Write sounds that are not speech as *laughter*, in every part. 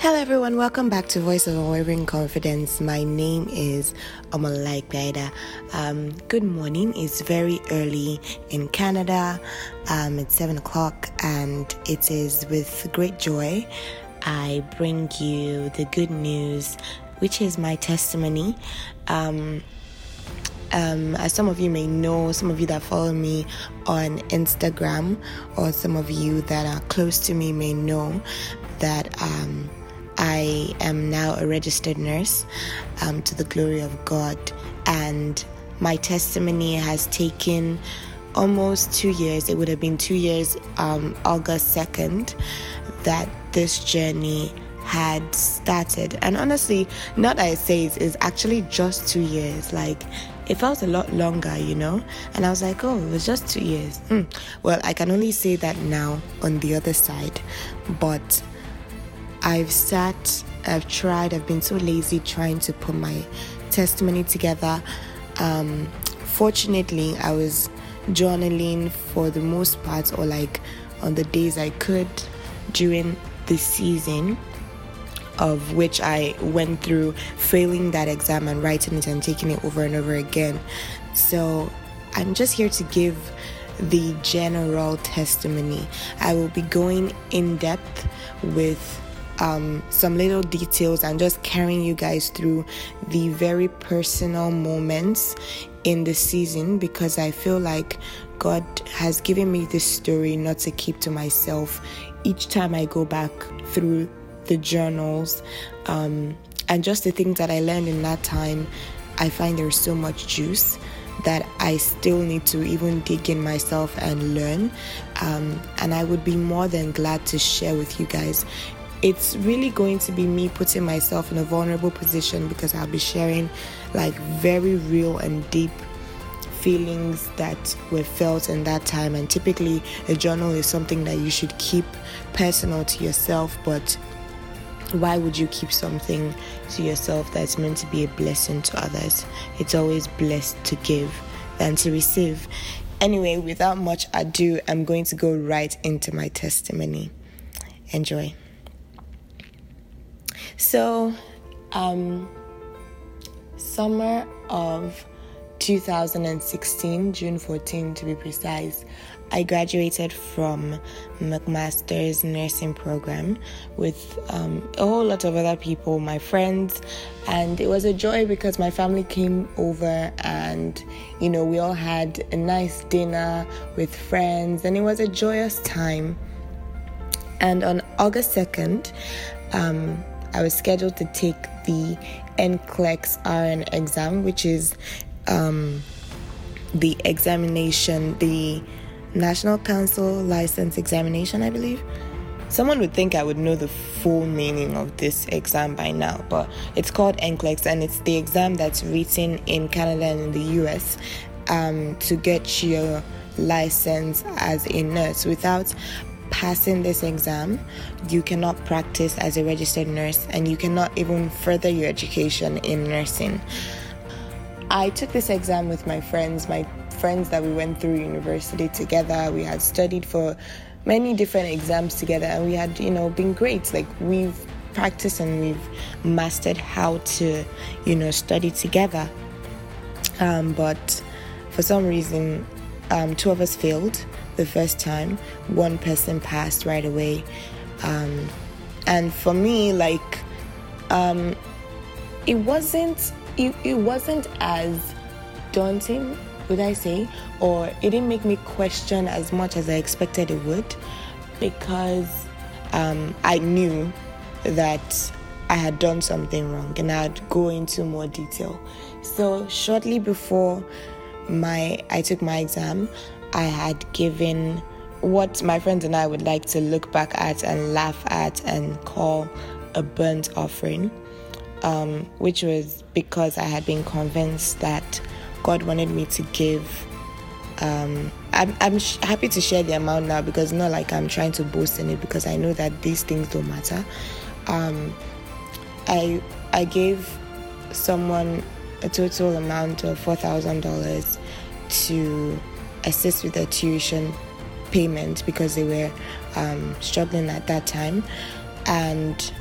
Hello, everyone. Welcome back to Voice of Unwavering Confidence. My name is Omalai Baida. Um, good morning. It's very early in Canada. Um, it's seven o'clock, and it is with great joy I bring you the good news, which is my testimony. Um, um, as some of you may know, some of you that follow me on Instagram, or some of you that are close to me may know that um, I am now a registered nurse um, to the glory of God, and my testimony has taken almost two years. It would have been two years, um, August 2nd, that this journey had started. And honestly, not that I say it is actually just two years. Like it felt a lot longer, you know? And I was like, oh, it was just two years. Mm. Well, I can only say that now on the other side. But I've sat, I've tried, I've been so lazy trying to put my testimony together. Um, fortunately, I was journaling for the most part, or like on the days I could during the season of which I went through failing that exam and writing it and taking it over and over again. So I'm just here to give the general testimony. I will be going in depth with um, some little details and just carrying you guys through the very personal moments in the season because I feel like God has given me this story not to keep to myself each time I go back through the journals um, and just the things that I learned in that time. I find there's so much juice that I still need to even dig in myself and learn. Um, and I would be more than glad to share with you guys it's really going to be me putting myself in a vulnerable position because I'll be sharing like very real and deep feelings that were felt in that time. And typically, a journal is something that you should keep personal to yourself, but why would you keep something to yourself that's meant to be a blessing to others? It's always blessed to give than to receive. Anyway, without much ado, I'm going to go right into my testimony. Enjoy. So, um, summer of 2016, June 14 to be precise, I graduated from McMaster's nursing program with um, a whole lot of other people, my friends, and it was a joy because my family came over and you know we all had a nice dinner with friends, and it was a joyous time. And on August 2nd, um, I was scheduled to take the NCLEX RN exam, which is um, the examination, the National Council License Examination, I believe. Someone would think I would know the full meaning of this exam by now, but it's called NCLEX and it's the exam that's written in Canada and in the US um, to get your license as a nurse. Without passing this exam, you cannot practice as a registered nurse and you cannot even further your education in nursing. I took this exam with my friends, my friends that we went through university together. We had studied for many different exams together and we had, you know, been great. Like we've practiced and we've mastered how to, you know, study together. Um, but for some reason, um, two of us failed the first time, one person passed right away. Um, and for me, like, um, it wasn't it, it wasn't as daunting, would I say, or it didn't make me question as much as I expected it would, because um, I knew that I had done something wrong, and I'd go into more detail. So shortly before my I took my exam, I had given what my friends and I would like to look back at and laugh at and call a burnt offering, um, which was because I had been convinced that God wanted me to give. Um, I'm, I'm sh- happy to share the amount now because not like I'm trying to boast in it because I know that these things don't matter. Um, I I gave someone a total amount of four thousand dollars to assist with their tuition payment because they were um, struggling at that time. And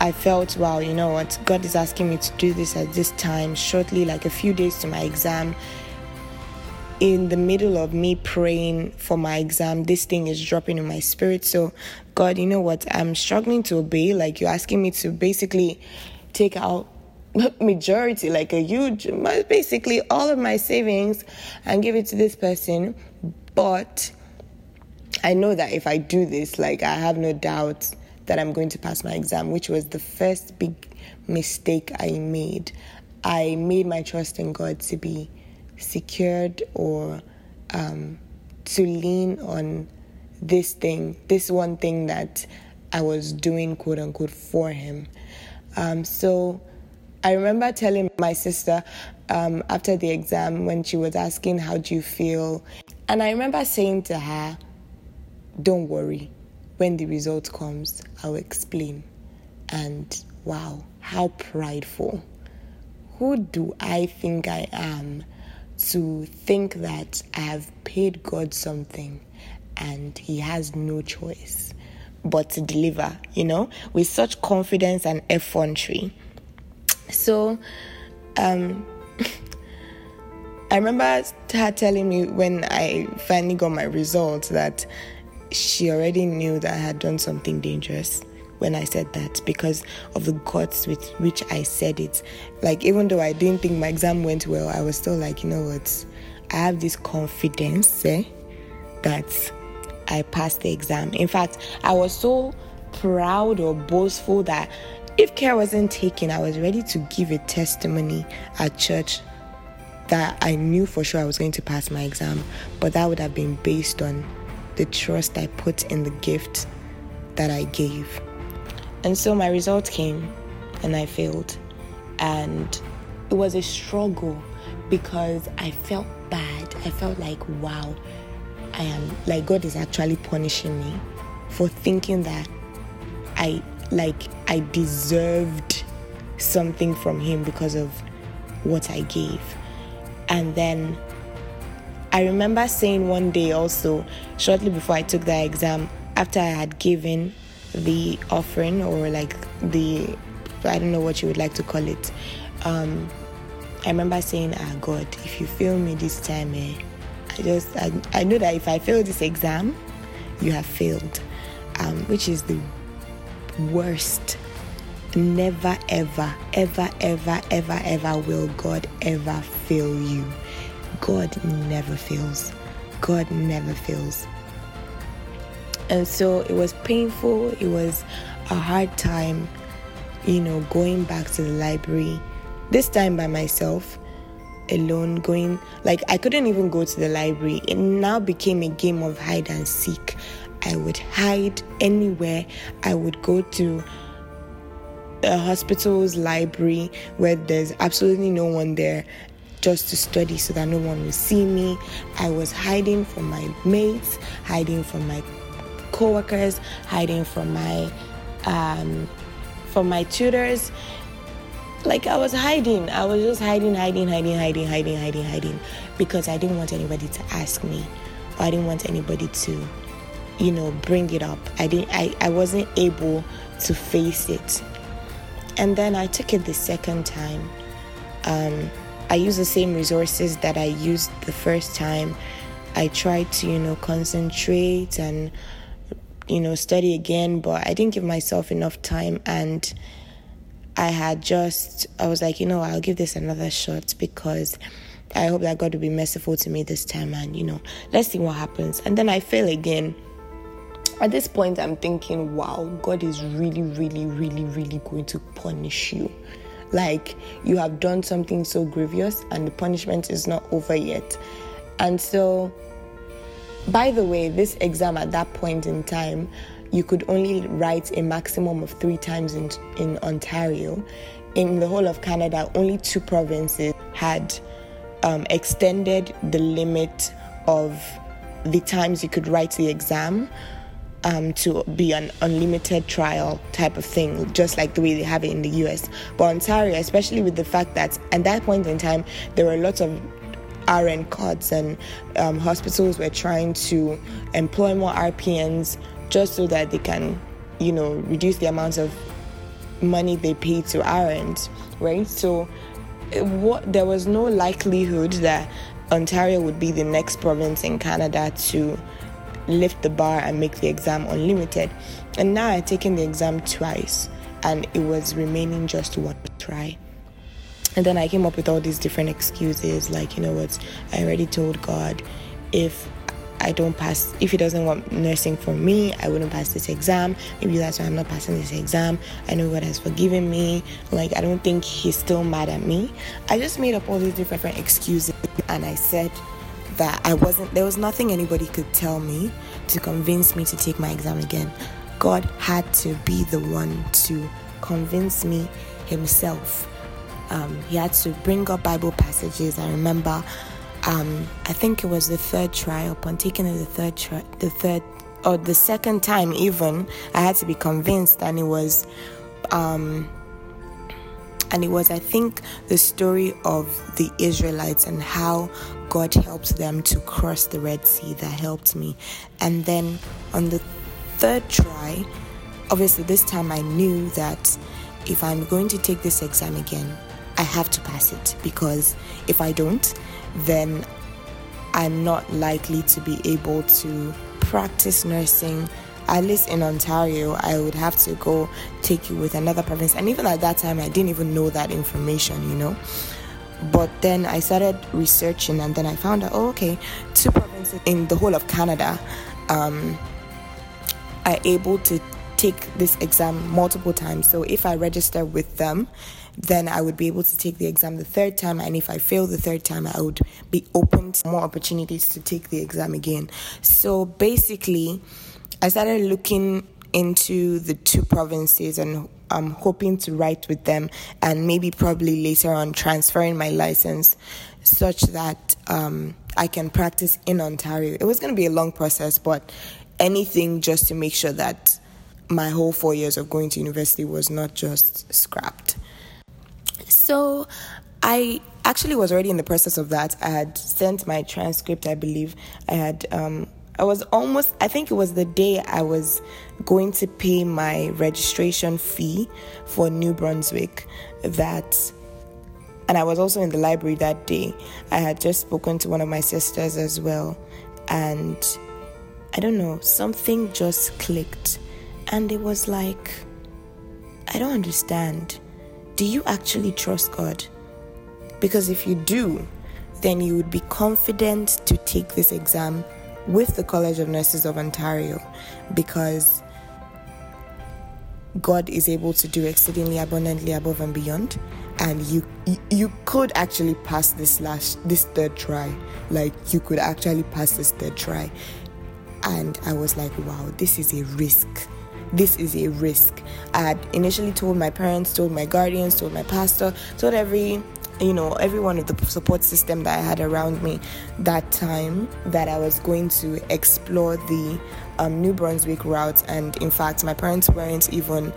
I felt, wow, you know what? God is asking me to do this at this time, shortly, like a few days to my exam. In the middle of me praying for my exam, this thing is dropping in my spirit. So, God, you know what? I'm struggling to obey. Like, you're asking me to basically take out *laughs* majority, like a huge, basically all of my savings and give it to this person. But I know that if I do this, like, I have no doubt that I'm going to pass my exam, which was the first big mistake I made. I made my trust in God to be secured or um, to lean on this thing, this one thing that I was doing, quote unquote, for Him. Um, so I remember telling my sister um, after the exam when she was asking, How do you feel? And I remember saying to her, Don't worry when the result comes, I'll explain. And wow, how prideful. Who do I think I am to think that I have paid God something and He has no choice but to deliver, you know, with such confidence and effrontery? So, um, *laughs* I remember her telling me when I finally got my results that she already knew that I had done something dangerous when I said that because of the guts with which I said it. Like, even though I didn't think my exam went well, I was still like, you know what? I have this confidence eh, that I passed the exam. In fact, I was so proud or boastful that if care wasn't taken, I was ready to give a testimony at church that I knew for sure I was going to pass my exam, but that would have been based on the trust I put in the gift that I gave. And so my result came and I failed. And it was a struggle because I felt bad. I felt like, wow, I am like God is actually punishing me for thinking that I like I deserved something from him because of what I gave. And then I remember saying one day also, shortly before I took that exam, after I had given the offering or like the, I don't know what you would like to call it. Um, I remember saying, Ah, God, if you fail me this time, eh, I just, I, I know that if I fail this exam, you have failed, um, which is the worst. Never, ever, ever, ever, ever, ever will God ever fail you. God never fails. God never fails. And so it was painful. It was a hard time, you know, going back to the library, this time by myself, alone, going like I couldn't even go to the library. It now became a game of hide and seek. I would hide anywhere. I would go to a hospital's library where there's absolutely no one there just to study so that no one will see me. I was hiding from my mates, hiding from my coworkers, hiding from my um, from my tutors. Like I was hiding. I was just hiding, hiding, hiding, hiding, hiding, hiding, hiding, because I didn't want anybody to ask me, or I didn't want anybody to, you know, bring it up. I didn't. I, I wasn't able to face it. And then I took it the second time. Um, I used the same resources that I used the first time. I tried to, you know, concentrate and, you know, study again, but I didn't give myself enough time. And I had just, I was like, you know, I'll give this another shot because I hope that God will be merciful to me this time. And, you know, let's see what happens. And then I fail again. At this point, I'm thinking, wow, God is really, really, really, really going to punish you like you have done something so grievous and the punishment is not over yet. And so, by the way, this exam at that point in time, you could only write a maximum of three times in, in Ontario. In the whole of Canada, only two provinces had um, extended the limit of the times you could write the exam um, to be an unlimited trial type of thing, just like the way they have it in the US. But Ontario, especially with the fact that at that point in time, there were lots of RN cards and um, hospitals were trying to employ more RPNs just so that they can, you know, reduce the amount of money they pay to RNs, right? So what there was no likelihood that Ontario would be the next province in Canada to lift the bar and make the exam unlimited. And now I've taken the exam twice and it was remaining just one try. And then I came up with all these different excuses like, you know what, I already told God if I don't pass, if He doesn't want nursing for me, I wouldn't pass this exam. Maybe that's why I'm not passing this exam. I know God has forgiven me. Like, I don't think He's still mad at me. I just made up all these different excuses and I said that I wasn't, there was nothing anybody could tell me to convince me to take my exam again. God had to be the one to convince me Himself. Um, he had to bring up Bible passages. I remember um, I think it was the third try. Upon taking it the third try, the third or the second time, even I had to be convinced, and it was, um, and it was I think the story of the Israelites and how God helped them to cross the Red Sea that helped me, and then on the third try, obviously this time I knew that if I'm going to take this exam again, I have to pass it because if I don't, then I'm not likely to be able to practice nursing. At least in Ontario, I would have to go take it with another province. And even at that time, I didn't even know that information, you know. But then I started researching, and then I found out, oh, okay, two provinces in the whole of Canada um, are able to take this exam multiple times. So if I register with them, then I would be able to take the exam the third time. And if I fail the third time, I would be open to more opportunities to take the exam again. So basically, I started looking into the two provinces and I'm hoping to write with them and maybe probably later on transferring my license such that um, I can practice in Ontario. It was going to be a long process, but anything just to make sure that my whole four years of going to university was not just scrapped. So I actually was already in the process of that. I had sent my transcript, I believe. I had, um, I was almost, I think it was the day I was going to pay my registration fee for New Brunswick that, and I was also in the library that day. I had just spoken to one of my sisters as well. And I don't know, something just clicked and it was like, I don't understand. Do you actually trust God? Because if you do, then you would be confident to take this exam with the College of Nurses of Ontario because God is able to do exceedingly abundantly above and beyond. And you you could actually pass this last this third try. Like you could actually pass this third try. And I was like wow this is a risk. This is a risk. I had initially told my parents, told my guardians, told my pastor, told every you know everyone of the support system that I had around me that time that I was going to explore the um, New Brunswick route, and in fact, my parents weren't even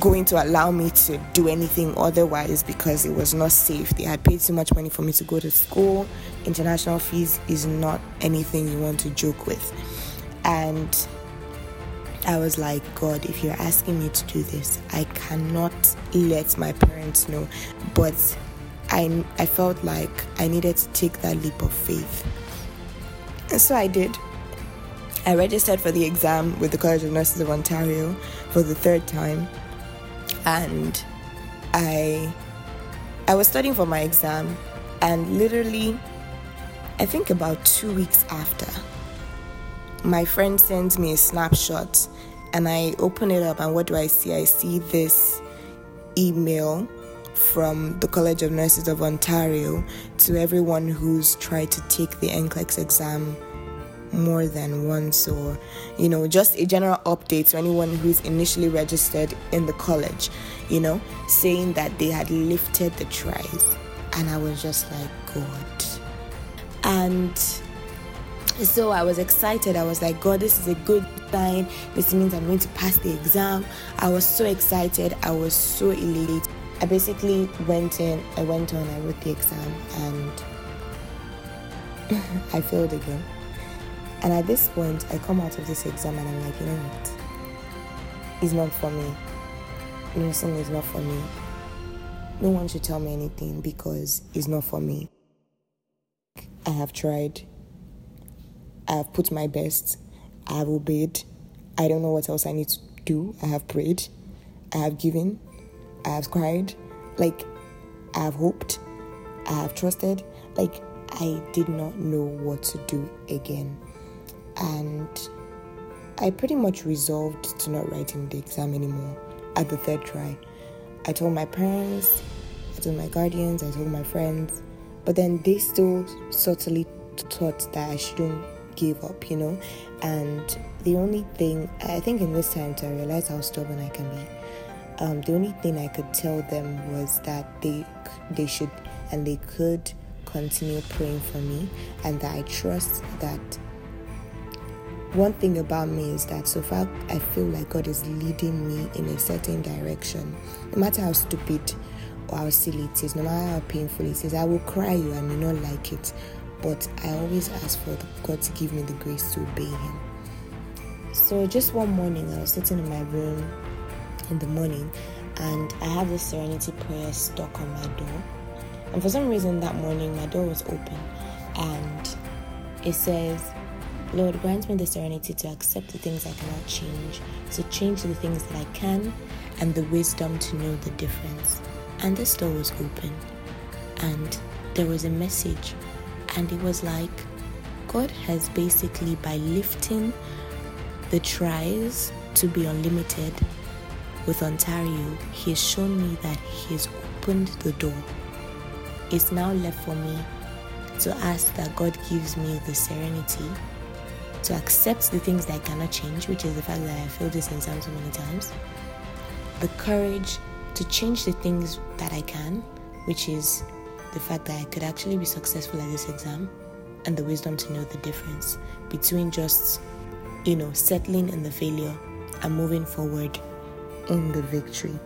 going to allow me to do anything otherwise because it was not safe. They had paid too much money for me to go to school. International fees is not anything you want to joke with, and I was like, God, if you're asking me to do this, I cannot let my parents know. But I, I felt like I needed to take that leap of faith. And so I did. I registered for the exam with the College of Nurses of Ontario for the third time. And I I was studying for my exam and literally I think about 2 weeks after my friend sends me a snapshot and I open it up, and what do I see? I see this email from the College of Nurses of Ontario to everyone who's tried to take the NCLEX exam more than once, or you know, just a general update to anyone who's initially registered in the college, you know, saying that they had lifted the tries. And I was just like, God. And so I was excited. I was like, God, this is a good sign. This means I'm going to pass the exam. I was so excited. I was so elated. I basically went in, I went on, I wrote the exam, and *laughs* I failed again. And at this point, I come out of this exam and I'm like, you know what? It's not for me. nursing is not for me. No one should tell me anything because it's not for me. I have tried. I have put my best. I have obeyed. I don't know what else I need to do. I have prayed. I have given. I have cried. Like, I have hoped. I have trusted. Like, I did not know what to do again. And I pretty much resolved to not write in the exam anymore at the third try. I told my parents, I told my guardians, I told my friends, but then they still subtly thought that I shouldn't give up, you know. And the only thing I think in this time I realized how stubborn I can be, um, the only thing I could tell them was that they they should and they could continue praying for me, and that I trust that one thing about me is that so far I feel like God is leading me in a certain direction. No matter how stupid or how silly it is, no matter how painful it is, I will cry you, I may not like it. But I always ask for God to give me the grace to obey Him. So just one morning, I was sitting in my room in the morning and I have this serenity prayer stuck on my door. And for some reason that morning, my door was open and it says, Lord, grant me the serenity to accept the things I cannot change, to change the things that I can, and the wisdom to know the difference. And this door was open, and there was a message, and it was like God has basically, by lifting the tries to be unlimited with Ontario, He has shown me that He has opened the door. It's now left for me to ask that God gives me the serenity to accept the things that I cannot change, which is the fact that I failed this exam so many times, the courage to change the things that I can, which is the fact that I could actually be successful at this exam, and the wisdom to know the difference between just, you know, settling in the failure and moving forward in the victory.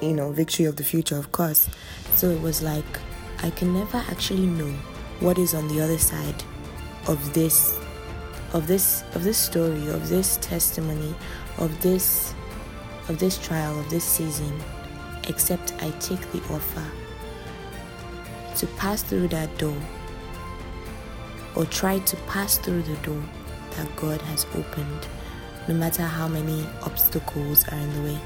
You know, victory of the future, of course. So it was like I can never actually know what is on the other side of this of this of this story of this testimony of this of this trial of this season except I take the offer to pass through that door or try to pass through the door that God has opened no matter how many obstacles are in the way